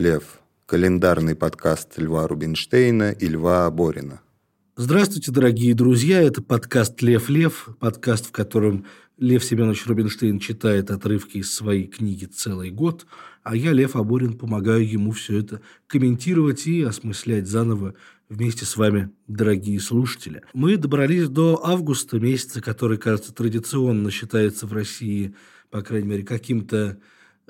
Лев», календарный подкаст Льва Рубинштейна и Льва Борина. Здравствуйте, дорогие друзья. Это подкаст «Лев Лев», подкаст, в котором Лев Семенович Рубинштейн читает отрывки из своей книги целый год, а я, Лев Аборин, помогаю ему все это комментировать и осмыслять заново вместе с вами, дорогие слушатели. Мы добрались до августа месяца, который, кажется, традиционно считается в России, по крайней мере, каким-то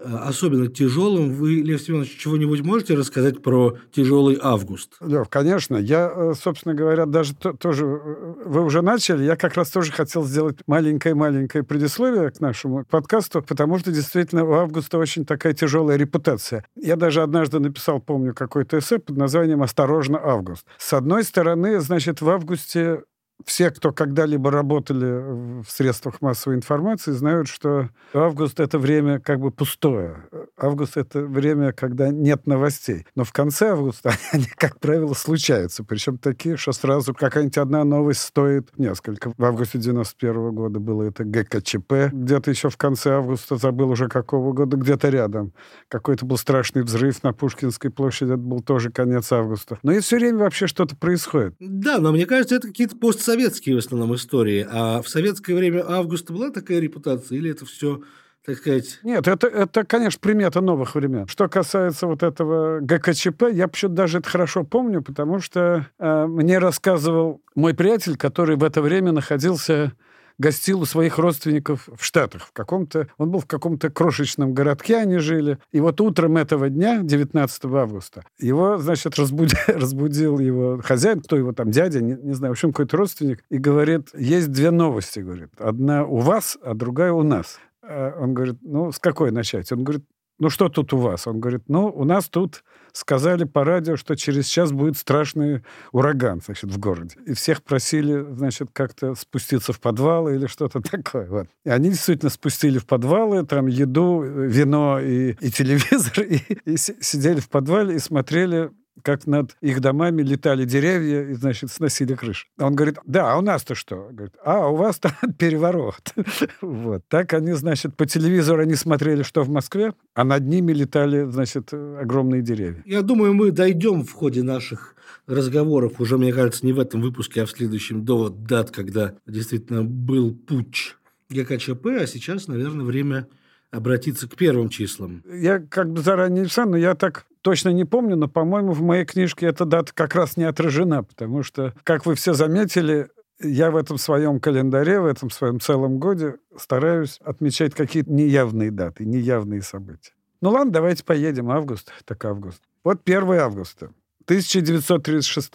особенно тяжелым. Вы, Лев Семенович, чего-нибудь можете рассказать про тяжелый август? Лев, конечно. Я, э, собственно говоря, даже то, тоже... Э, вы уже начали. Я как раз тоже хотел сделать маленькое-маленькое предисловие к нашему подкасту, потому что действительно у августа очень такая тяжелая репутация. Я даже однажды написал, помню, какой-то эссе под названием «Осторожно, август». С одной стороны, значит, в августе все, кто когда-либо работали в средствах массовой информации, знают, что август — это время как бы пустое. Август — это время, когда нет новостей. Но в конце августа они, как правило, случаются. Причем такие, что сразу какая-нибудь одна новость стоит несколько. В августе 91 -го года было это ГКЧП. Где-то еще в конце августа, забыл уже какого года, где-то рядом. Какой-то был страшный взрыв на Пушкинской площади. Это был тоже конец августа. Но и все время вообще что-то происходит. Да, но мне кажется, это какие-то пост советские в основном истории. А в советское время Августа была такая репутация? Или это все так сказать... Нет, это, это, конечно, примета новых времен. Что касается вот этого ГКЧП, я почему-то даже это хорошо помню, потому что э, мне рассказывал мой приятель, который в это время находился гостил у своих родственников в Штатах. В каком-то, он был в каком-то крошечном городке, они жили. И вот утром этого дня, 19 августа, его, значит, разбудил, разбудил его хозяин, кто его там, дядя, не, не знаю, в общем, какой-то родственник, и говорит, есть две новости, говорит. Одна у вас, а другая у нас. А он говорит, ну, с какой начать? Он говорит, ну что тут у вас? Он говорит, ну, у нас тут сказали по радио, что через час будет страшный ураган, значит, в городе. И всех просили, значит, как-то спуститься в подвалы или что-то такое. Вот. И они действительно спустили в подвалы, там еду, вино и, и телевизор, и, и сидели в подвале и смотрели как над их домами летали деревья и, значит, сносили крышу. Он говорит, да, а у нас-то что? Говорит, а, у вас там переворот. вот. Так они, значит, по телевизору они смотрели, что в Москве, а над ними летали, значит, огромные деревья. Я думаю, мы дойдем в ходе наших разговоров, уже, мне кажется, не в этом выпуске, а в следующем, до дат, когда действительно был путь ГКЧП, а сейчас, наверное, время обратиться к первым числам. Я как бы заранее не но я так точно не помню, но, по-моему, в моей книжке эта дата как раз не отражена, потому что, как вы все заметили, я в этом своем календаре, в этом своем целом годе стараюсь отмечать какие-то неявные даты, неявные события. Ну ладно, давайте поедем. Август, так август. Вот 1 августа 1936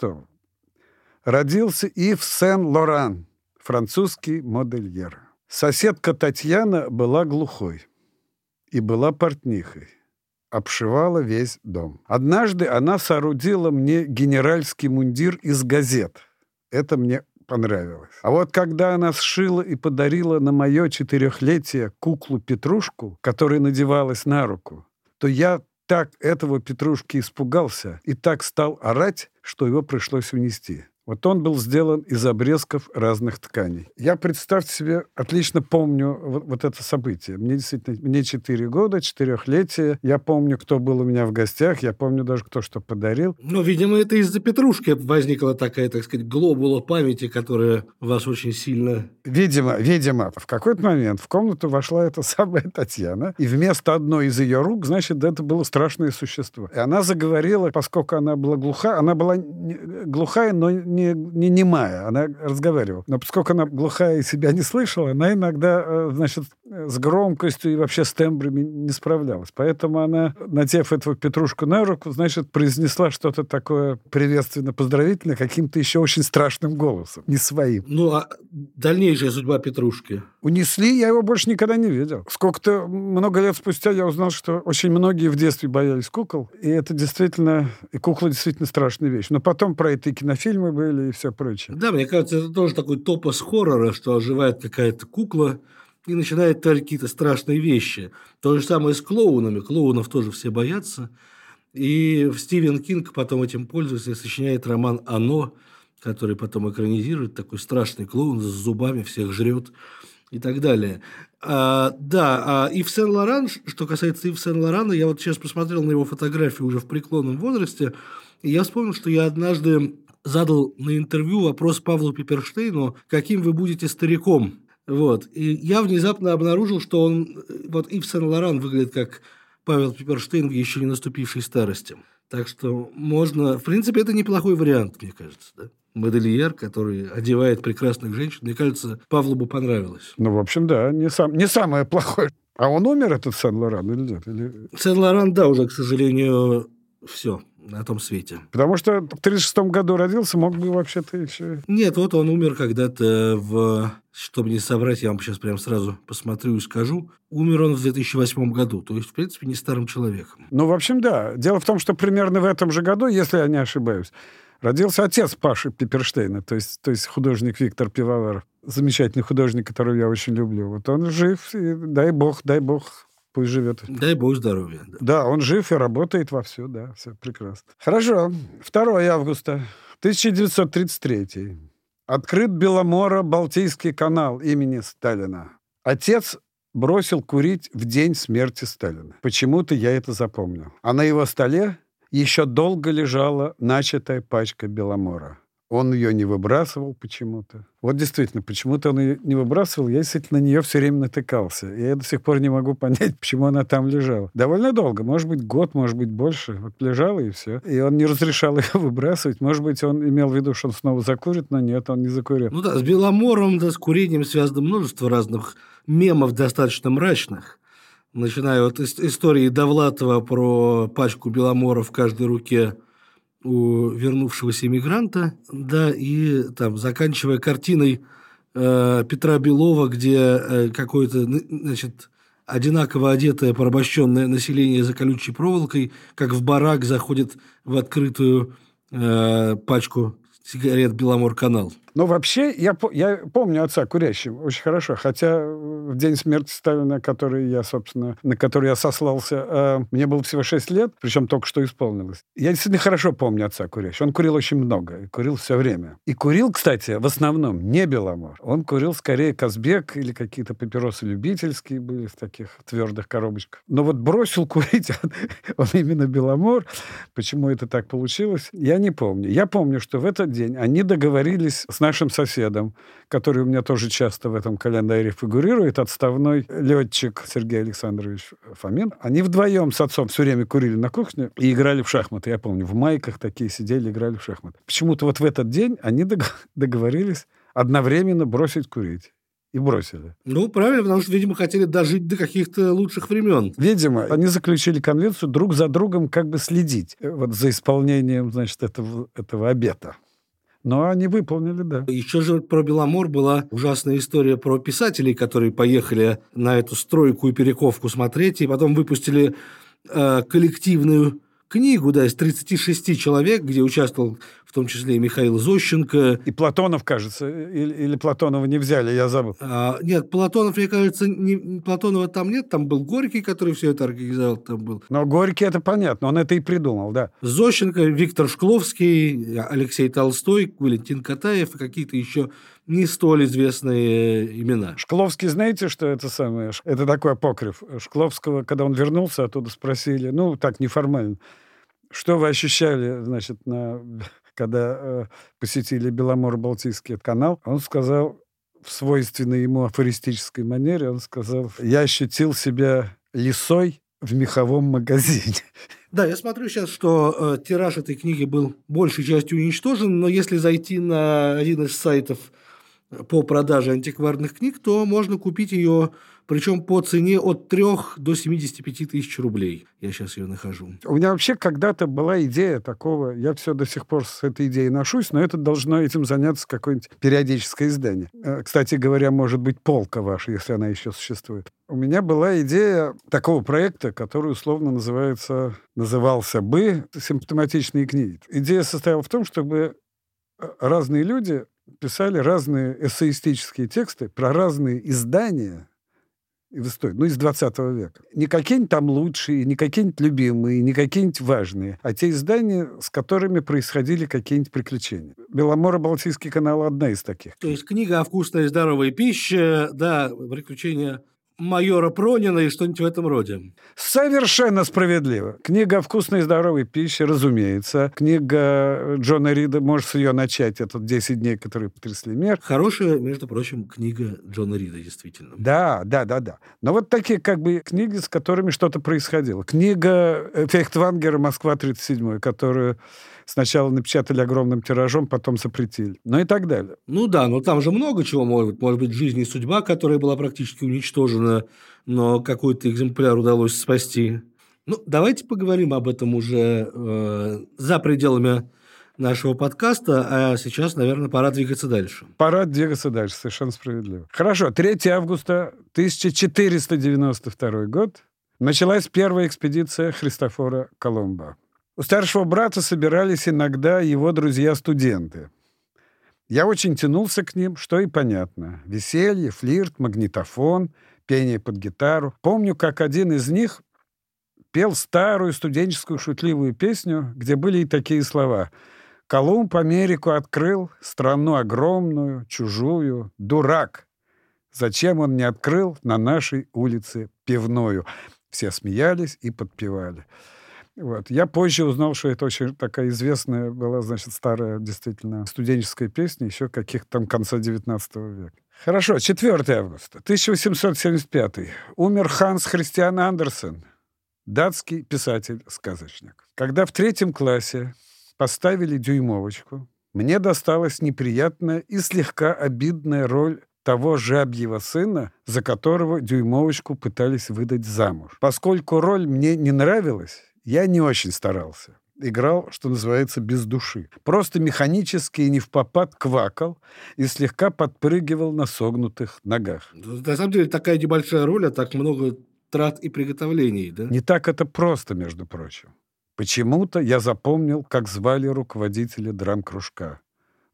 родился Ив Сен-Лоран, французский модельер. Соседка Татьяна была глухой и была портнихой. Обшивала весь дом. Однажды она соорудила мне генеральский мундир из газет. Это мне понравилось. А вот когда она сшила и подарила на мое четырехлетие куклу Петрушку, которая надевалась на руку, то я так этого Петрушки испугался и так стал орать, что его пришлось унести. Вот он был сделан из обрезков разных тканей. Я, представьте себе, отлично помню вот, вот это событие. Мне действительно, мне 4 года, четырехлетие. Я помню, кто был у меня в гостях, я помню даже, кто что подарил. Ну, видимо, это из-за Петрушки возникла такая, так сказать, глобула памяти, которая вас очень сильно... Видимо, видимо. В какой-то момент в комнату вошла эта самая Татьяна, и вместо одной из ее рук, значит, это было страшное существо. И она заговорила, поскольку она была глуха, она была глухая, но не, не немая, она разговаривала. Но поскольку она глухая и себя не слышала, она иногда, э, значит, с громкостью и вообще с тембрами не справлялась. Поэтому она, надев этого Петрушку на руку, значит, произнесла что-то такое приветственно-поздравительное каким-то еще очень страшным голосом, не своим. Ну, а дальнейшая судьба Петрушки? Унесли, я его больше никогда не видел. Сколько-то, много лет спустя я узнал, что очень многие в детстве боялись кукол, и это действительно, и кукла действительно страшная вещь. Но потом про это и кинофильмы были, и все прочее. Да, мне кажется, это тоже такой топос хоррора, что оживает какая-то кукла, и начинает творить какие-то страшные вещи. То же самое с клоунами. Клоунов тоже все боятся. И Стивен Кинг потом этим пользуется и сочиняет роман «Оно», который потом экранизирует. Такой страшный клоун с зубами, всех жрет. и так далее. А, да, а Ив Сен-Лоран, что касается Ив Сен-Лорана, я вот сейчас посмотрел на его фотографию уже в преклонном возрасте, и я вспомнил, что я однажды задал на интервью вопрос Павлу Пиперштейну, каким вы будете стариком. Вот. И я внезапно обнаружил, что он, вот Ив Сен-Лоран выглядит как Павел Пиперштейн в еще не наступившей старости. Так что можно... В принципе, это неплохой вариант, мне кажется, да? модельер, который одевает прекрасных женщин. Мне кажется, Павлу бы понравилось. Ну, в общем, да, не, сам, не самое плохое. А он умер, этот Сен-Лоран, или нет? Или... Сен-Лоран, да, уже, к сожалению, все на том свете. Потому что в 1936 году родился, мог бы вообще-то еще... Нет, вот он умер когда-то в... Чтобы не соврать, я вам сейчас прям сразу посмотрю и скажу. Умер он в 2008 году, то есть, в принципе, не старым человеком. Ну, в общем, да. Дело в том, что примерно в этом же году, если я не ошибаюсь, Родился отец Паши Пиперштейна, то есть, то есть художник Виктор Пивовар. Замечательный художник, которого я очень люблю. Вот он жив, и дай бог, дай бог, пусть живет. Дай бог здоровья. Да. да, он жив и работает вовсю, да, все прекрасно. Хорошо. 2 августа 1933. Открыт Беломоро-Балтийский канал имени Сталина. Отец бросил курить в день смерти Сталина. Почему-то я это запомнил. А на его столе еще долго лежала начатая пачка Беломора. Он ее не выбрасывал почему-то. Вот действительно, почему-то он ее не выбрасывал, я действительно на нее все время натыкался. Я до сих пор не могу понять, почему она там лежала. Довольно долго, может быть, год, может быть, больше. Вот лежала и все. И он не разрешал ее выбрасывать. Может быть, он имел в виду, что он снова закурит, но нет, он не закурил. Ну да, с Беломором, да, с курением связано множество разных мемов достаточно мрачных начиная от истории Довлатова про пачку беломора в каждой руке у вернувшегося иммигранта, да, и там, заканчивая картиной э, Петра Белова, где э, какое-то, значит, одинаково одетое порабощенное население за колючей проволокой, как в барак заходит в открытую э, пачку сигарет «Беломор-канал». Но вообще, я, я помню отца курящим очень хорошо, хотя в день смерти Сталина, который я, собственно, на который я сослался, э, мне было всего 6 лет, причем только что исполнилось. Я действительно хорошо помню отца курящего. Он курил очень много, и курил все время. И курил, кстати, в основном не Беломор. Он курил скорее Казбек или какие-то папиросы любительские были в таких твердых коробочках. Но вот бросил курить он, он именно Беломор. Почему это так получилось, я не помню. Я помню, что в этот день они договорились с нашим соседом, который у меня тоже часто в этом календаре фигурирует, отставной летчик Сергей Александрович Фомин. Они вдвоем с отцом все время курили на кухне и играли в шахматы. Я помню, в майках такие сидели, играли в шахматы. Почему-то вот в этот день они договорились одновременно бросить курить и бросили. Ну, правильно, потому что, видимо, хотели дожить до каких-то лучших времен. Видимо, они заключили конвенцию друг за другом как бы следить э, вот за исполнением, значит, этого, этого обета. Но они выполнили, да. Еще же про Беломор была ужасная история про писателей, которые поехали на эту стройку и перековку смотреть, и потом выпустили э, коллективную книгу, да, из 36 человек, где участвовал в том числе и Михаил Зощенко. И Платонов, кажется, или, или Платонова не взяли, я забыл. А, нет, Платонов, мне кажется, не, Платонова там нет, там был Горький, который все это организовал, там был. Но Горький, это понятно, он это и придумал, да. Зощенко, Виктор Шкловский, Алексей Толстой, Валентин Катаев и какие-то еще не столь известные имена. Шкловский, знаете, что это самое? Это такой апокриф. Шкловского, когда он вернулся, оттуда спросили, ну, так, неформально, что вы ощущали, значит, на, когда э, посетили Беломор-Балтийский канал? Он сказал в свойственной ему афористической манере, он сказал, я ощутил себя лисой в меховом магазине. Да, я смотрю сейчас, что э, тираж этой книги был большей частью уничтожен, но если зайти на один из сайтов по продаже антикварных книг, то можно купить ее, причем по цене от 3 до 75 тысяч рублей. Я сейчас ее нахожу. У меня вообще когда-то была идея такого, я все до сих пор с этой идеей ношусь, но это должно этим заняться какое-нибудь периодическое издание. Э, кстати говоря, может быть, полка ваша, если она еще существует. У меня была идея такого проекта, который условно называется, назывался бы «Симптоматичные книги». Идея состояла в том, чтобы э, разные люди писали разные эссеистические тексты про разные издания в истории, ну, из 20 века. Не какие-нибудь там лучшие, не какие-нибудь любимые, не какие-нибудь важные, а те издания, с которыми происходили какие-нибудь приключения. Беломоро-Балтийский канал – одна из таких. То есть книга о вкусной и здоровой пище, да, приключения майора Пронина и что-нибудь в этом роде. Совершенно справедливо. Книга о вкусной и здоровой пище, разумеется. Книга Джона Рида, можешь с ее начать, это «10 дней, которые потрясли мир». Хорошая, между прочим, книга Джона Рида, действительно. Да, да, да, да. Но вот такие как бы книги, с которыми что-то происходило. Книга Фейхтвангера «Москва 37», которую сначала напечатали огромным тиражом, потом запретили. Ну и так далее. Ну да, но там же много чего может быть. Может быть, жизнь и судьба, которая была практически уничтожена, но какой-то экземпляр удалось спасти. Ну, давайте поговорим об этом уже э, за пределами нашего подкаста, а сейчас, наверное, пора двигаться дальше. Пора двигаться дальше, совершенно справедливо. Хорошо, 3 августа 1492 год началась первая экспедиция Христофора Колумба. У старшего брата собирались иногда его друзья-студенты. Я очень тянулся к ним, что и понятно. Веселье, флирт, магнитофон, пение под гитару. Помню, как один из них пел старую студенческую шутливую песню, где были и такие слова. «Колумб Америку открыл, страну огромную, чужую, дурак. Зачем он не открыл на нашей улице пивную?» Все смеялись и подпевали. Вот. Я позже узнал, что это очень такая известная была, значит, старая действительно студенческая песня еще каких-то там конца 19 века. Хорошо, 4 августа 1875. Умер Ханс Христиан Андерсен, датский писатель-сказочник. Когда в третьем классе поставили дюймовочку, мне досталась неприятная и слегка обидная роль того жабьего сына, за которого дюймовочку пытались выдать замуж. Поскольку роль мне не нравилась, я не очень старался. Играл, что называется, без души. Просто механически и не в попад квакал и слегка подпрыгивал на согнутых ногах. На самом деле такая небольшая роль, а так много трат и приготовлений, да? Не так это просто, между прочим. Почему-то я запомнил, как звали руководителя драм-кружка.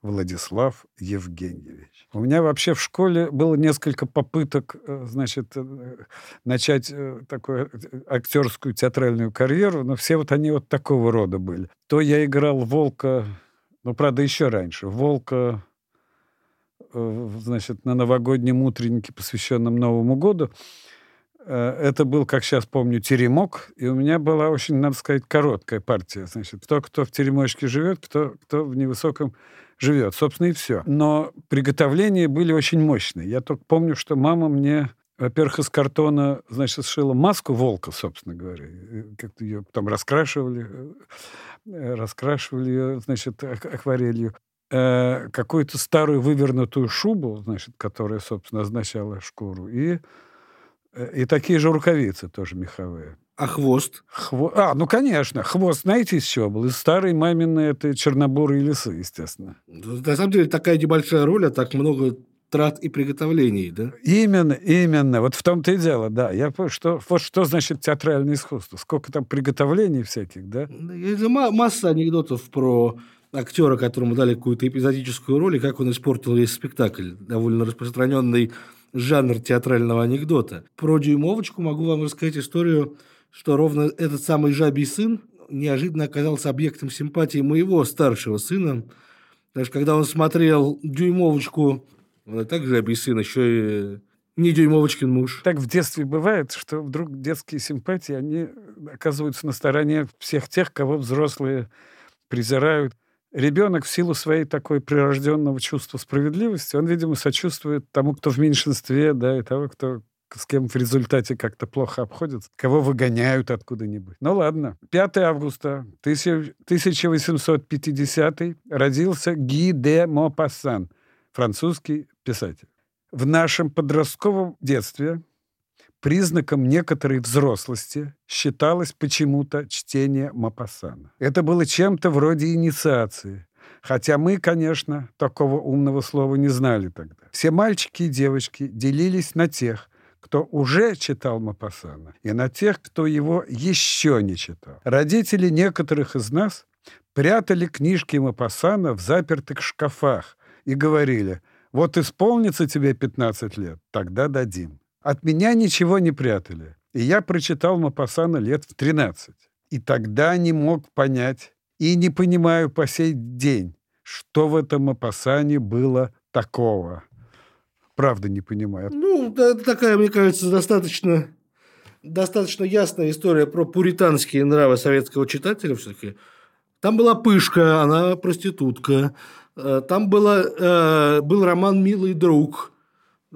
Владислав Евгеньевич. У меня вообще в школе было несколько попыток, э, значит, э, начать э, такую актерскую театральную карьеру, но все вот они вот такого рода были. То я играл Волка, ну, правда, еще раньше, Волка, значит, на новогоднем утреннике, посвященном Новому году. Это был, как сейчас помню, теремок, и у меня была очень, надо сказать, короткая партия. Значит, кто, кто в теремочке живет, кто, кто в невысоком живет. Собственно, и все. Но приготовления были очень мощные. Я только помню, что мама мне во-первых, из картона, значит, сшила маску волка, собственно говоря. Как-то ее потом раскрашивали, э, раскрашивали ее, значит, акварелью. Э, какую-то старую вывернутую шубу, значит, которая, собственно, означала шкуру. И, э, и такие же рукавицы тоже меховые. А хвост? Хво... А, ну, конечно. Хвост, знаете, из чего был? Из старой маминой это чернобурые лесы, естественно. На самом деле, такая небольшая роль, а так много трат и приготовлений, да? Именно, именно. Вот в том-то и дело, да. Я что, вот что значит театральное искусство. Сколько там приготовлений всяких, да? Есть масса анекдотов про актера, которому дали какую-то эпизодическую роль, и как он испортил весь спектакль. Довольно распространенный жанр театрального анекдота. Про дюймовочку могу вам рассказать историю что ровно этот самый жабий сын неожиданно оказался объектом симпатии моего старшего сына. Даже когда он смотрел «Дюймовочку», он и так жабий сын, еще и не Дюймовочкин муж. Так в детстве бывает, что вдруг детские симпатии, они оказываются на стороне всех тех, кого взрослые презирают. Ребенок в силу своей такой прирожденного чувства справедливости, он, видимо, сочувствует тому, кто в меньшинстве, да, и того, кто с кем в результате как-то плохо обходятся, кого выгоняют откуда-нибудь. Ну ладно. 5 августа 1850 родился Ги де Мопассан, французский писатель. В нашем подростковом детстве признаком некоторой взрослости считалось почему-то чтение Мапассана. Это было чем-то вроде инициации. Хотя мы, конечно, такого умного слова не знали тогда. Все мальчики и девочки делились на тех, кто уже читал Мапасана, и на тех, кто его еще не читал. Родители некоторых из нас прятали книжки Мапасана в запертых шкафах и говорили, вот исполнится тебе 15 лет, тогда дадим. От меня ничего не прятали. И я прочитал Мапасана лет в 13. И тогда не мог понять, и не понимаю по сей день, что в этом Мапасане было такого. Правда не понимаю. Ну, это такая, мне кажется, достаточно, достаточно ясная история про пуританские нравы советского читателя все-таки. Там была Пышка, она проститутка. Э, там было, э, был роман «Милый друг»,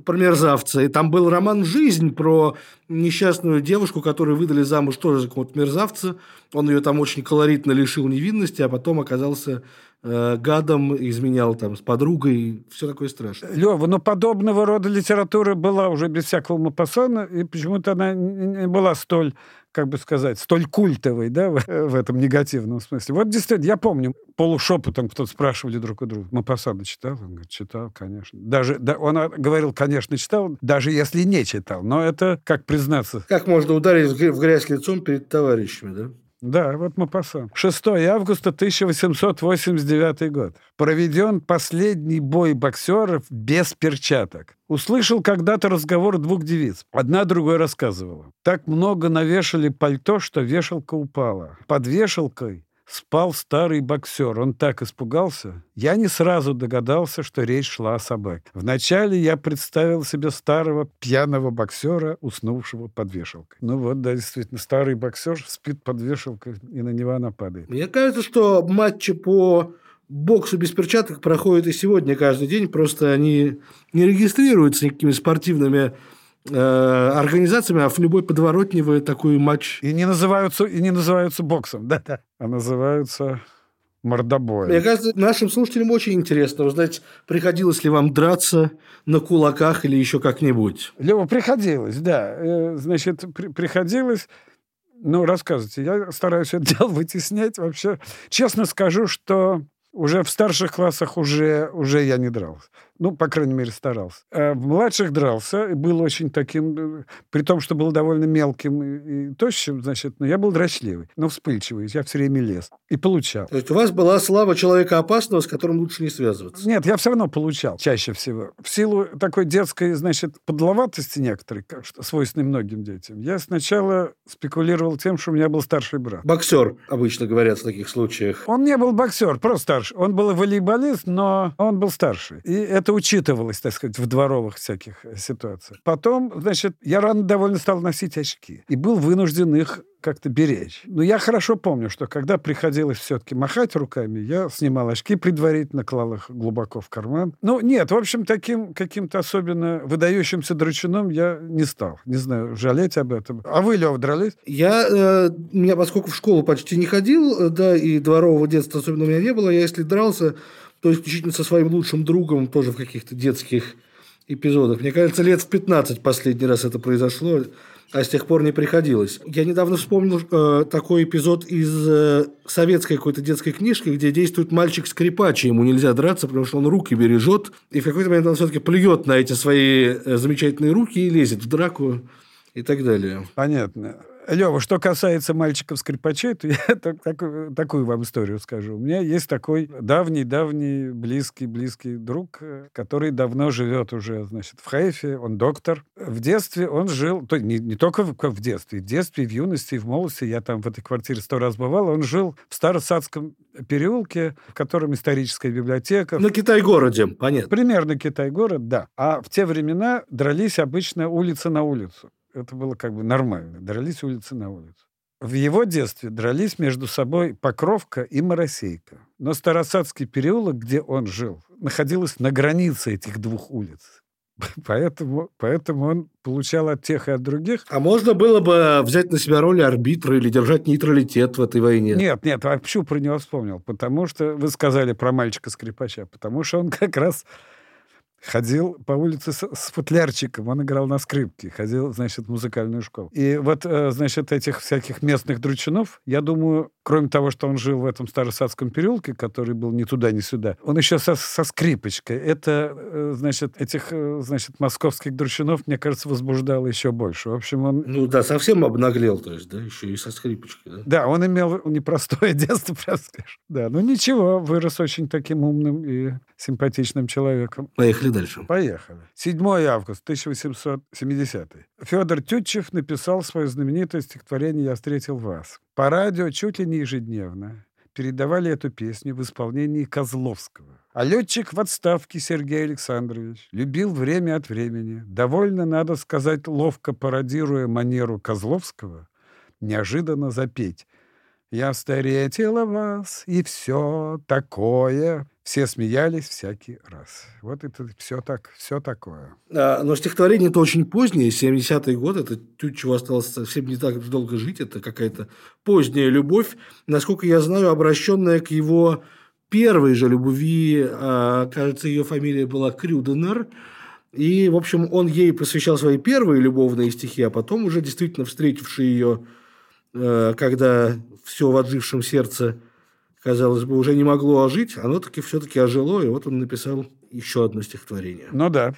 про мерзавца. И там был роман «Жизнь» про несчастную девушку, которую выдали замуж тоже за какого-то мерзавца. Он ее там очень колоритно лишил невинности, а потом оказался э, гадом, изменял там с подругой. Все такое страшное. Лева, но подобного рода литература была уже без всякого Мапассана, и почему-то она не была столь как бы сказать, столь культовой, да, в, в этом негативном смысле. Вот действительно, я помню, полушепотом кто-то спрашивали друг у друга, Мапасада читал? Он говорит, читал, конечно. Даже, да, он говорил, конечно, читал, даже если не читал. Но это, как признаться... Как можно ударить в грязь лицом перед товарищами, да? Да, вот мы пасам. 6 августа 1889 год. Проведен последний бой боксеров без перчаток. Услышал когда-то разговор двух девиц. Одна другой рассказывала. Так много навешали пальто, что вешалка упала. Под вешалкой спал старый боксер. Он так испугался. Я не сразу догадался, что речь шла о собаке. Вначале я представил себе старого пьяного боксера, уснувшего под вешалкой. Ну вот, да, действительно, старый боксер спит под вешалкой, и на него она падает. Мне кажется, что матчи по боксу без перчаток проходят и сегодня каждый день, просто они не регистрируются никакими спортивными организациями, а в любой подворотне вы такой матч... И не называются, и не называются боксом, да-да, а называются мордобоем. Мне кажется, нашим слушателям очень интересно узнать, приходилось ли вам драться на кулаках или еще как-нибудь. Лева, приходилось, да. Э, значит, при приходилось... Ну, рассказывайте. Я стараюсь это дело вытеснять. Вообще, честно скажу, что уже в старших классах уже, уже я не дрался. Ну, по крайней мере, старался. А в младших дрался, был очень таким, э, при том, что был довольно мелким и, и тощим, значит, но я был дрочливый, но вспыльчивый, я все время лез. И получал. То есть у вас была слава человека опасного, с которым лучше не связываться? Нет, я все равно получал, чаще всего. В силу такой детской, значит, подловатости некоторой, как что свойственной многим детям, я сначала спекулировал тем, что у меня был старший брат. Боксер, обычно говорят в таких случаях. Он не был боксер, просто старший. Он был волейболист, но он был старший. И это это учитывалось, так сказать, в дворовых всяких э, ситуациях. Потом, значит, я рано довольно стал носить очки и был вынужден их как-то беречь. Но я хорошо помню, что когда приходилось все-таки махать руками, я снимал очки предварительно, клал их глубоко в карман. Ну, нет, в общем, таким каким-то особенно выдающимся драчуном я не стал. Не знаю, жалеть об этом. А вы, Лев, дрались? Я, э, меня, поскольку в школу почти не ходил, э, да, и дворового детства особенно у меня не было, я, если дрался, то исключительно со своим лучшим другом, тоже в каких-то детских эпизодах. Мне кажется, лет в 15 последний раз это произошло, а с тех пор не приходилось. Я недавно вспомнил э, такой эпизод из э, советской какой-то детской книжки, где действует мальчик-скрипач, ему нельзя драться, потому что он руки бережет, и в какой-то момент он все-таки плюет на эти свои э, замечательные руки и лезет в драку и так далее. Понятно. Лева, что касается мальчиков-скрипачей, то я так, так, такую вам историю скажу. У меня есть такой давний-давний, близкий-близкий друг, э, который давно живет уже, значит, в Хайфе, он доктор. В детстве он жил, то, не, не только в, в детстве, в детстве, в юности, в молодости, я там в этой квартире сто раз бывал, он жил в Старосадском переулке, в котором историческая библиотека. На Китай-городе, понятно. Примерно Китай-город, да. А в те времена дрались обычно улица на улицу это было как бы нормально. Дрались улицы на улицу. В его детстве дрались между собой Покровка и Моросейка. Но Старосадский переулок, где он жил, находился на границе этих двух улиц. Поэтому, поэтому он получал от тех и от других. А можно было бы взять на себя роль арбитра или держать нейтралитет в этой войне? Нет, нет, а почему про него вспомнил? Потому что вы сказали про мальчика-скрипача. Потому что он как раз ходил по улице с, с футлярчиком, он играл на скрипке, ходил, значит, в музыкальную школу. И вот, э, значит, этих всяких местных дручунов, я думаю, кроме того, что он жил в этом Старосадском переулке, который был ни туда, ни сюда, он еще со, со скрипочкой. Это, э, значит, этих, э, значит, московских дручинов, мне кажется, возбуждало еще больше. В общем, он... Ну да, совсем обнаглел, то есть, да, еще и со скрипочкой, да? Да, он имел непростое детство, прям скажешь. Да, ну ничего, вырос очень таким умным и симпатичным человеком. Поехали дальше. Поехали. 7 августа 1870. Федор Тютчев написал свое знаменитое стихотворение «Я встретил вас». По радио чуть ли не ежедневно передавали эту песню в исполнении Козловского. А летчик в отставке Сергей Александрович любил время от времени, довольно, надо сказать, ловко пародируя манеру Козловского, неожиданно запеть «Я встретила вас, и все такое». Все смеялись всякий раз. Вот это все так, все такое. А, но стихотворение это очень позднее, 70-й год, это чуть чего осталось совсем не так долго жить, это какая-то поздняя любовь, насколько я знаю, обращенная к его первой же любви, а, кажется, ее фамилия была Крюденер, и, в общем, он ей посвящал свои первые любовные стихи, а потом уже действительно встретивший ее, э, когда все в отжившем сердце казалось бы, уже не могло ожить, оно таки все-таки ожило, и вот он написал еще одно стихотворение. Ну да.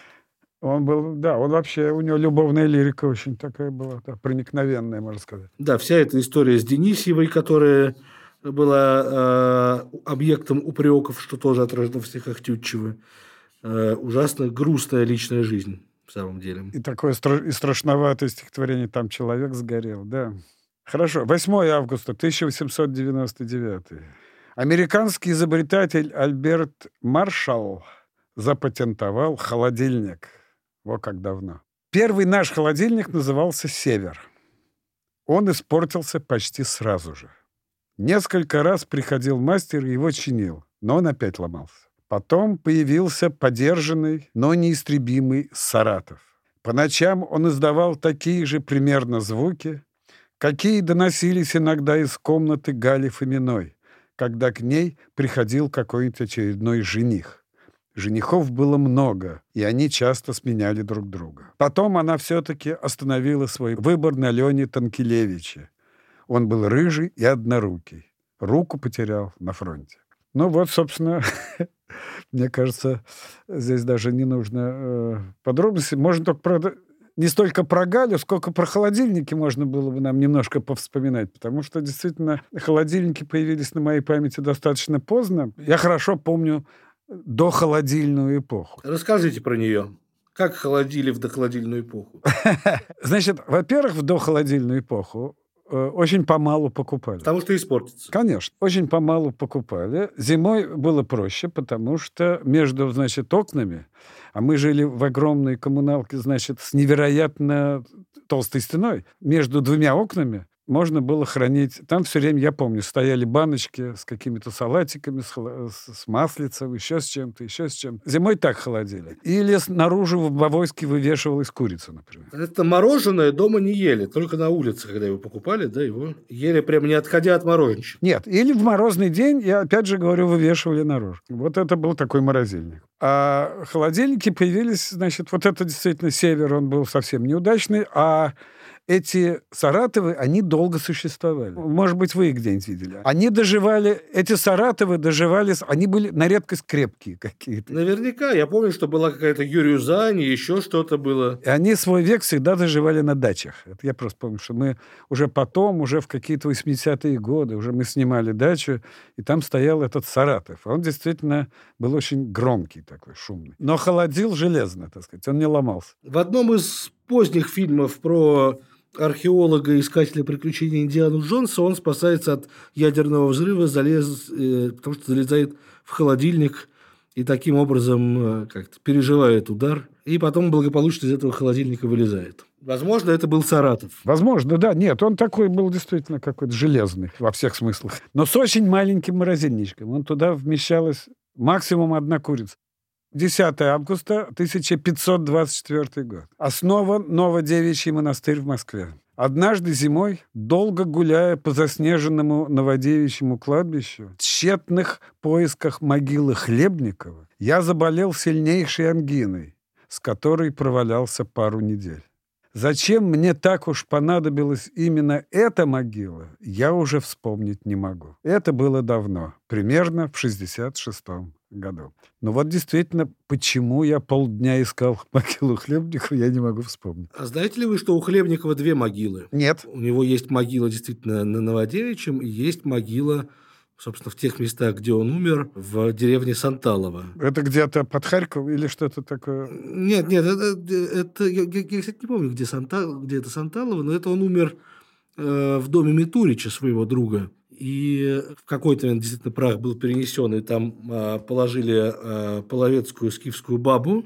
Он был, да, он вообще, у него любовная лирика очень такая была, да, проникновенная, можно сказать. Да, вся эта история с Денисьевой, которая была э, объектом упреков, что тоже отражено в стихах Тютчева. Э, ужасно грустная личная жизнь, в самом деле. И такое стра- и страшноватое стихотворение «Там человек сгорел», да. Хорошо. 8 августа 1899. Американский изобретатель Альберт Маршалл запатентовал холодильник. Вот как давно. Первый наш холодильник назывался «Север». Он испортился почти сразу же. Несколько раз приходил мастер и его чинил, но он опять ломался. Потом появился подержанный, но неистребимый Саратов. По ночам он издавал такие же примерно звуки, какие доносились иногда из комнаты Гали Фоминой когда к ней приходил какой-нибудь очередной жених. Женихов было много, и они часто сменяли друг друга. Потом она все-таки остановила свой выбор на Лене Танкелевиче. Он был рыжий и однорукий. Руку потерял на фронте. Ну вот, собственно, мне кажется, здесь даже не нужно э, подробностей. Можно только не столько про Галю, сколько про холодильники можно было бы нам немножко повспоминать, потому что действительно холодильники появились на моей памяти достаточно поздно. Я хорошо помню до холодильную эпоху. Расскажите про нее. Как холодили в дохолодильную эпоху? Значит, во-первых, в дохолодильную эпоху э, очень помалу покупали. Потому что испортится. Конечно, очень помалу покупали. Зимой было проще, потому что между, значит, окнами а мы жили в огромной коммуналке, значит, с невероятно толстой стеной. Между двумя окнами можно было хранить... Там все время, я помню, стояли баночки с какими-то салатиками, с, с маслицем, еще с чем-то, еще с чем-то. Зимой так холодили. Или снаружи в Бавойске вывешивалась курица, например. Это мороженое дома не ели, только на улице, когда его покупали, да, его ели прямо не отходя от мороженщика. Нет, или в морозный день, я опять же говорю, вывешивали наружу. Вот это был такой морозильник. А холодильники появились, значит, вот это действительно север, он был совсем неудачный, а эти Саратовы, они долго существовали. Может быть, вы их где-нибудь видели. Они доживали, эти Саратовы доживали, они были на редкость крепкие какие-то. Наверняка. Я помню, что была какая-то Юрюзань, еще что-то было. И они свой век всегда доживали на дачах. Это я просто помню, что мы уже потом, уже в какие-то 80-е годы, уже мы снимали дачу, и там стоял этот Саратов. Он действительно был очень громкий такой, шумный. Но холодил железно, так сказать. Он не ломался. В одном из поздних фильмов про археолога, искателя приключений Индиану Джонса, он спасается от ядерного взрыва, залез, э, потому что залезает в холодильник и таким образом э, как-то переживает удар, и потом благополучно из этого холодильника вылезает. Возможно, это был Саратов. Возможно, да. Нет, он такой был действительно какой-то железный во всех смыслах. Но с очень маленьким морозильничком. Он туда вмещалась максимум одна курица. 10 августа 1524 год. Основан Новодевичий монастырь в Москве. Однажды зимой, долго гуляя по заснеженному Новодевичьему кладбищу, в тщетных поисках могилы Хлебникова, я заболел сильнейшей ангиной, с которой провалялся пару недель. Зачем мне так уж понадобилась именно эта могила, я уже вспомнить не могу. Это было давно, примерно в 66-м году. Но вот действительно, почему я полдня искал могилу Хлебникова, я не могу вспомнить. А знаете ли вы, что у Хлебникова две могилы? Нет. У него есть могила действительно на Новодевичьем, и есть могила собственно, в тех местах, где он умер, в деревне Санталово. Это где-то под Харьков или что-то такое? Нет, нет, это, это я, я, кстати, не помню, где, Санта, где это Санталово, но это он умер э, в доме Митурича, своего друга. И в какой-то момент действительно прах был перенесен, и там э, положили э, половецкую скифскую бабу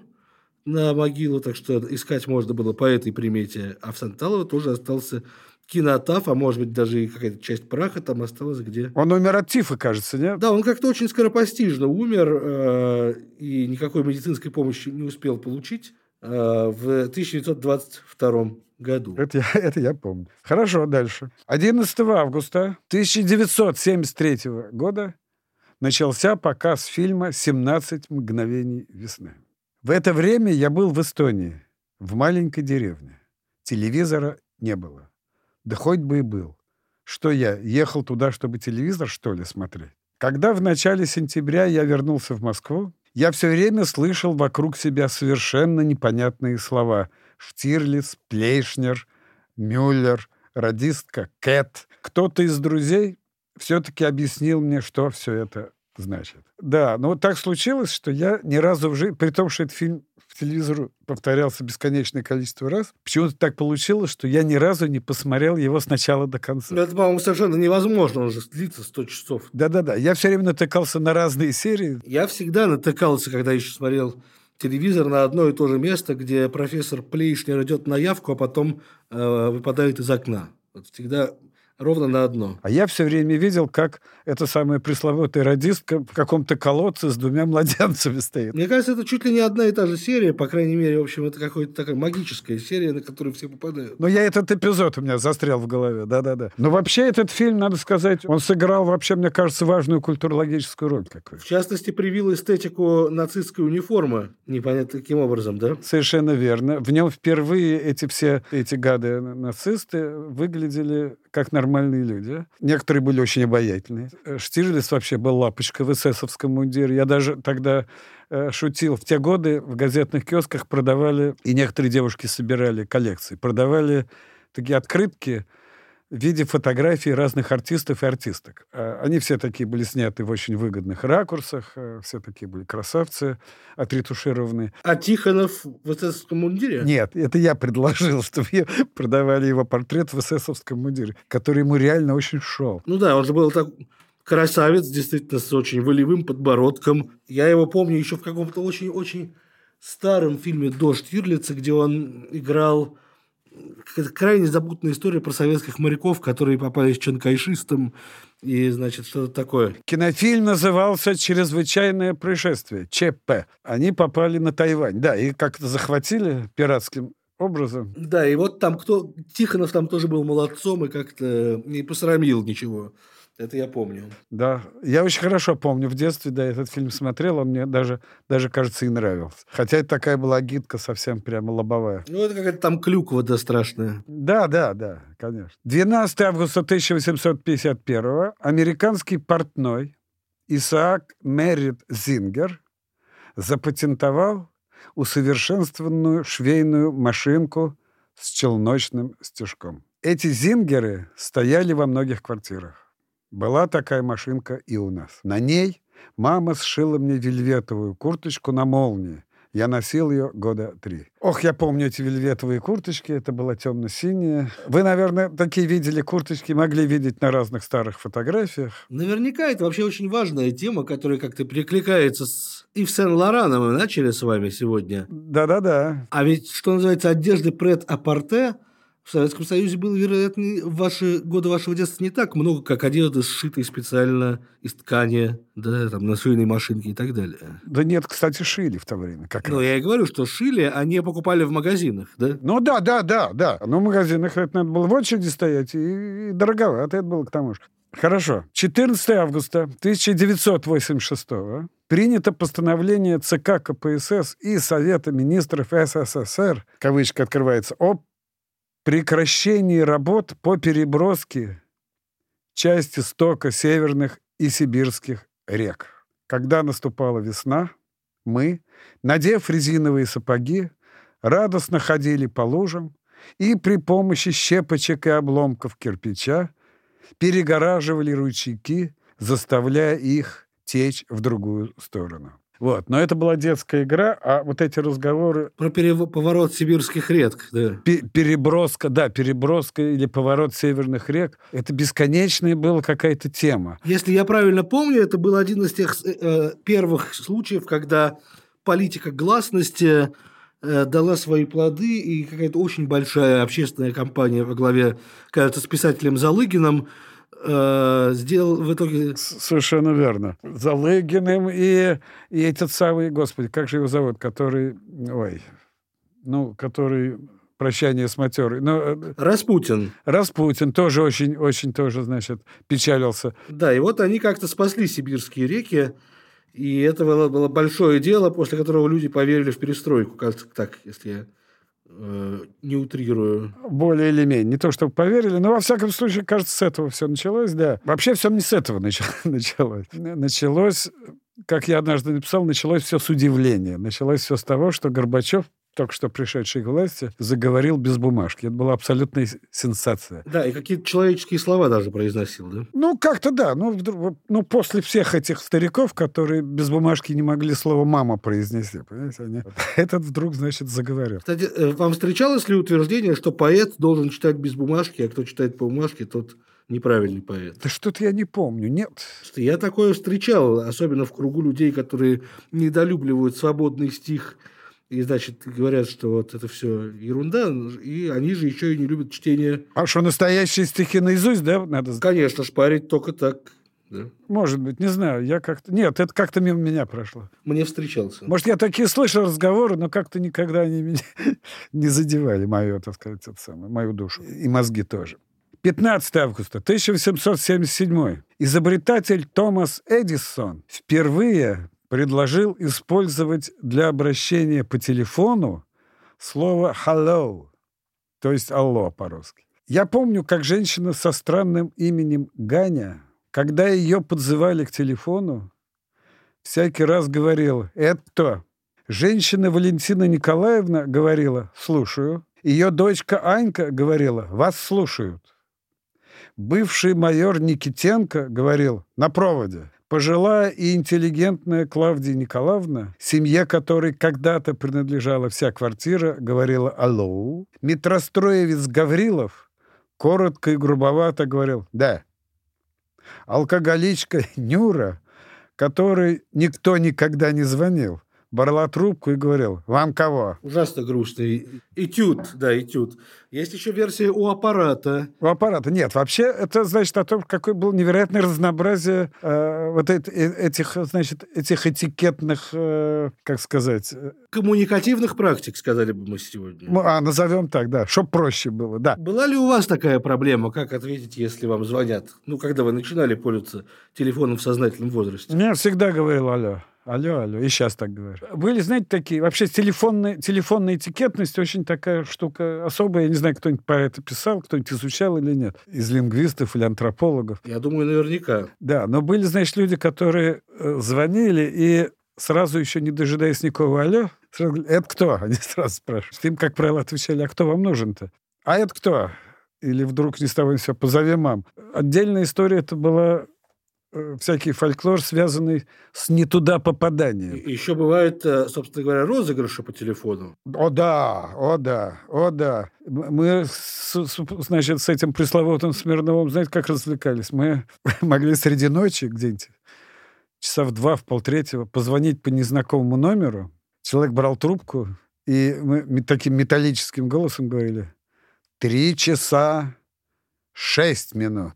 на могилу, так что искать можно было по этой примете. А в Санталово тоже остался кинотаф, а может быть даже и какая-то часть праха там осталась где. Он умер от тифа, кажется, нет? Да, он как-то очень скоропостижно умер э, и никакой медицинской помощи не успел получить э, в 1922 году. Это я, это я помню. Хорошо, дальше. 11 августа 1973 года начался показ фильма «17 мгновений весны». В это время я был в Эстонии, в маленькой деревне. Телевизора не было. Да хоть бы и был. Что я, ехал туда, чтобы телевизор, что ли, смотреть? Когда в начале сентября я вернулся в Москву, я все время слышал вокруг себя совершенно непонятные слова. Штирлиц, Плейшнер, Мюллер, радистка Кэт. Кто-то из друзей все-таки объяснил мне, что все это значит. Да, но вот так случилось, что я ни разу в жизни, при том, что этот фильм в телевизору повторялся бесконечное количество раз, почему-то так получилось, что я ни разу не посмотрел его с начала до конца. Это, по-моему, совершенно невозможно, он же длится 100 часов. Да-да-да, я все время натыкался на разные серии. Я всегда натыкался, когда еще смотрел телевизор на одно и то же место, где профессор Плейшнер идет на явку, а потом э, выпадает из окна. Вот всегда ровно на одно. А я все время видел, как эта самая пресловутая радистка в каком-то колодце с двумя младенцами стоит. Мне кажется, это чуть ли не одна и та же серия, по крайней мере, в общем, это какая-то такая магическая серия, на которую все попадают. Но я этот эпизод у меня застрял в голове, да-да-да. Но вообще этот фильм, надо сказать, он сыграл вообще, мне кажется, важную культурологическую роль какую-то. В частности, привил эстетику нацистской униформы, непонятно каким образом, да? Совершенно верно. В нем впервые эти все, эти гады нацисты выглядели как нормальные люди. Некоторые были очень обаятельные. Э, Штирлиц вообще был лапочка в эсэсовском мундире. Я даже тогда э, шутил. В те годы в газетных киосках продавали, и некоторые девушки собирали коллекции, продавали такие открытки, в виде фотографий разных артистов и артисток. А, они все такие были сняты в очень выгодных ракурсах, э, все такие были красавцы, отретушированные. А Тихонов в эсэсовском мундире? Нет, это я предложил, чтобы продавали его портрет в эсэсовском мундире, который ему реально очень шел. Ну да, он же был так красавец, действительно, с очень волевым подбородком. Я его помню еще в каком-то очень-очень старом фильме «Дождь Юрлица», где он играл крайне запутанная история про советских моряков, которые попали с чанкайшистом и, значит, что-то такое. Кинофильм назывался «Чрезвычайное происшествие», ЧП. Они попали на Тайвань, да, и как-то захватили пиратским образом. Да, и вот там кто... Тихонов там тоже был молодцом и как-то не посрамил ничего. Это я помню. Да, я очень хорошо помню. В детстве, да, этот фильм смотрел, он мне даже, даже кажется, и нравился. Хотя это такая была гидка совсем прямо лобовая. Ну, это какая-то там клюква да страшная. Да, да, да, конечно. 12 августа 1851 американский портной Исаак Меррит Зингер запатентовал усовершенствованную швейную машинку с челночным стежком. Эти зингеры стояли во многих квартирах. Была такая машинка и у нас. На ней мама сшила мне вельветовую курточку на молнии. Я носил ее года три. Ох, я помню эти вельветовые курточки, это была темно-синяя. Вы, наверное, такие видели курточки, могли видеть на разных старых фотографиях. Наверняка это вообще очень важная тема, которая как-то перекликается с Ив Сен-Лораном. Мы начали с вами сегодня. Да-да-да. А ведь, что называется, одежды прет-а-порте – в Советском Союзе было, вероятно, в ваши годы вашего детства не так много, как одежды, сшитые специально из ткани, да, там, на швейной машинке и так далее. Да нет, кстати, шили в то время. Как ну, я и говорю, что шили, а не покупали в магазинах, да? Ну, да, да, да, да. Но в магазинах это надо было в очереди стоять, и, и дороговато это было к тому же. Хорошо. 14 августа 1986 принято постановление ЦК КПСС и Совета министров СССР, кавычка открывается, об прекращении работ по переброске части стока северных и сибирских рек. Когда наступала весна, мы, надев резиновые сапоги, радостно ходили по лужам и при помощи щепочек и обломков кирпича перегораживали ручейки, заставляя их течь в другую сторону. Вот. Но это была детская игра, а вот эти разговоры... Про перев... поворот сибирских рек, да. переброска, да, переброска или поворот северных рек. Это бесконечная была какая-то тема. Если я правильно помню, это был один из тех э, первых случаев, когда политика гласности э, дала свои плоды, и какая-то очень большая общественная кампания во главе, кажется, с писателем Залыгином э, сделал в итоге... Совершенно верно. Залыгиным и, и этот самый, господи, как же его зовут, который... Ой, ну, который прощание с матерой. Но, э, Распутин. Распутин тоже очень, очень тоже, значит, печалился. Да, и вот они как-то спасли сибирские реки, и это было, было большое дело, после которого люди поверили в перестройку, кажется, так, если я не утрирую. Более или менее. Не то, чтобы поверили, но во всяком случае, кажется, с этого все началось, да. Вообще все не с этого началось. Началось, как я однажды написал, началось все с удивления. Началось все с того, что Горбачев только что пришедший к власти, заговорил без бумажки. Это была абсолютная сенсация. Да, и какие-то человеческие слова даже произносил, да? Ну, как-то да. Ну, вдруг, ну, после всех этих стариков, которые без бумажки не могли слово «мама» произнести, понимаете, они... этот вдруг, значит, заговорил. Кстати, э, вам встречалось ли утверждение, что поэт должен читать без бумажки, а кто читает по бумажке, тот неправильный поэт. Да что-то я не помню, нет. Я такое встречал, особенно в кругу людей, которые недолюбливают свободный стих и, значит, говорят, что вот это все ерунда, и они же еще и не любят чтение. А что, настоящие стихи наизусть, да, надо? Конечно, шпарить только так. Да. Может быть, не знаю, я как-то... Нет, это как-то мимо меня прошло. Мне встречался. Может, я такие слышал разговоры, но как-то никогда они меня не задевали, мою, так сказать, это самое, мою душу. И мозги тоже. 15 августа 1877. Изобретатель Томас Эдисон впервые предложил использовать для обращения по телефону слово «hello», то есть «алло» по-русски. Я помню, как женщина со странным именем Ганя, когда ее подзывали к телефону, всякий раз говорила «Это кто?». Женщина Валентина Николаевна говорила «Слушаю». Ее дочка Анька говорила «Вас слушают». Бывший майор Никитенко говорил «На проводе». Пожилая и интеллигентная Клавдия Николаевна, семье которой когда-то принадлежала вся квартира, говорила «Алло». Метростроевец Гаврилов коротко и грубовато говорил «Да». Алкоголичка Нюра, которой никто никогда не звонил, брала трубку и говорил, вам кого? Ужасно грустный. Этюд, да, этюд. Есть еще версия у аппарата. У аппарата. Нет, вообще это значит о том, какое было невероятное разнообразие э, вот э, этих, значит, этих этикетных, э, как сказать... Э, Коммуникативных практик, сказали бы мы сегодня. А, назовем так, да, чтобы проще было, да. Была ли у вас такая проблема, как ответить, если вам звонят? Ну, когда вы начинали пользоваться телефоном в сознательном возрасте? Я всегда говорил алло. Алло, алло. И сейчас так говорю. Были, знаете, такие... Вообще телефонная, телефонная этикетность очень такая штука особая. Я не знаю, кто-нибудь про это писал, кто-нибудь изучал или нет. Из лингвистов или антропологов. Я думаю, наверняка. Да, но были, значит, люди, которые э, звонили и сразу еще не дожидаясь никакого алло, сразу говорили, это кто? Они сразу спрашивают. Им, как правило, отвечали, а кто вам нужен-то? А это кто? Или вдруг ни с того ни с сего, позови мам. Отдельная история это была всякий фольклор, связанный с не туда попаданием. Еще бывает, э, собственно говоря, розыгрыши по телефону. О да, о да, о да. Мы, значит, с этим пресловутым Смирновым, знаете, как развлекались? Мы могли среди ночи где-нибудь часа в два, в полтретьего позвонить по незнакомому номеру. Человек брал трубку, и мы таким металлическим голосом говорили «Три часа шесть минут».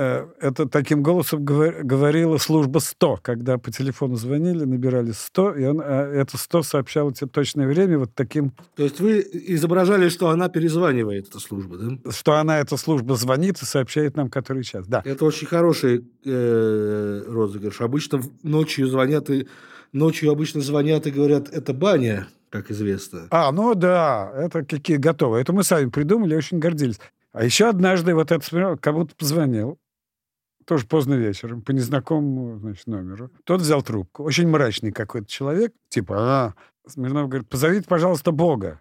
Э, это таким голосом говорила служба 100, когда по телефону звонили, набирали 100, и он, а это 100 сообщало тебе точное время вот таким... То есть вы изображали, что она перезванивает, эта служба, да? Что она, эта служба, звонит и сообщает нам, который час, да. Это очень хороший э, розыгрыш. Обычно ночью звонят и... Ночью обычно звонят и говорят, это баня. как известно. А, ну да, это какие готовы. Это мы сами придумали, очень гордились. А еще однажды вот это смотрел, кому-то позвонил, тоже поздно вечером, по незнакомому значит, номеру. Тот взял трубку. Очень мрачный какой-то человек. Типа, а, Смирнов говорит, позовите, пожалуйста, Бога.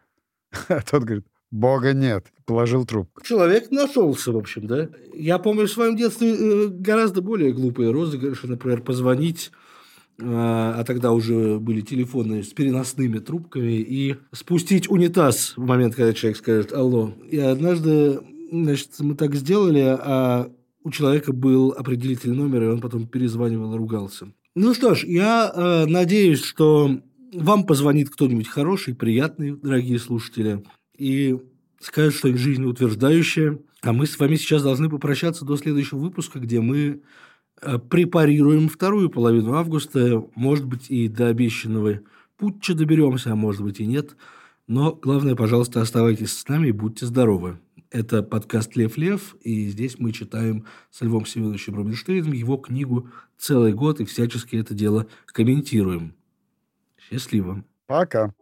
А тот говорит, Бога нет. Положил трубку. Человек нашелся, в общем, да? Я помню в своем детстве э, гораздо более глупые розыгрыши. Например, позвонить а, а тогда уже были телефоны с переносными трубками, и спустить унитаз в момент, когда человек скажет «Алло». И однажды, значит, мы так сделали, а у человека был определитель номера, и он потом перезванивал и ругался. Ну что ж, я э, надеюсь, что вам позвонит кто-нибудь хороший, приятный, дорогие слушатели, и скажет что-нибудь жизнеутверждающее. А мы с вами сейчас должны попрощаться до следующего выпуска, где мы э, препарируем вторую половину августа, может быть, и до обещанного путча доберемся, а может быть и нет. Но главное, пожалуйста, оставайтесь с нами и будьте здоровы. Это подкаст «Лев Лев», и здесь мы читаем с Львом Семеновичем Рубинштейном его книгу «Целый год» и всячески это дело комментируем. Счастливо. Пока.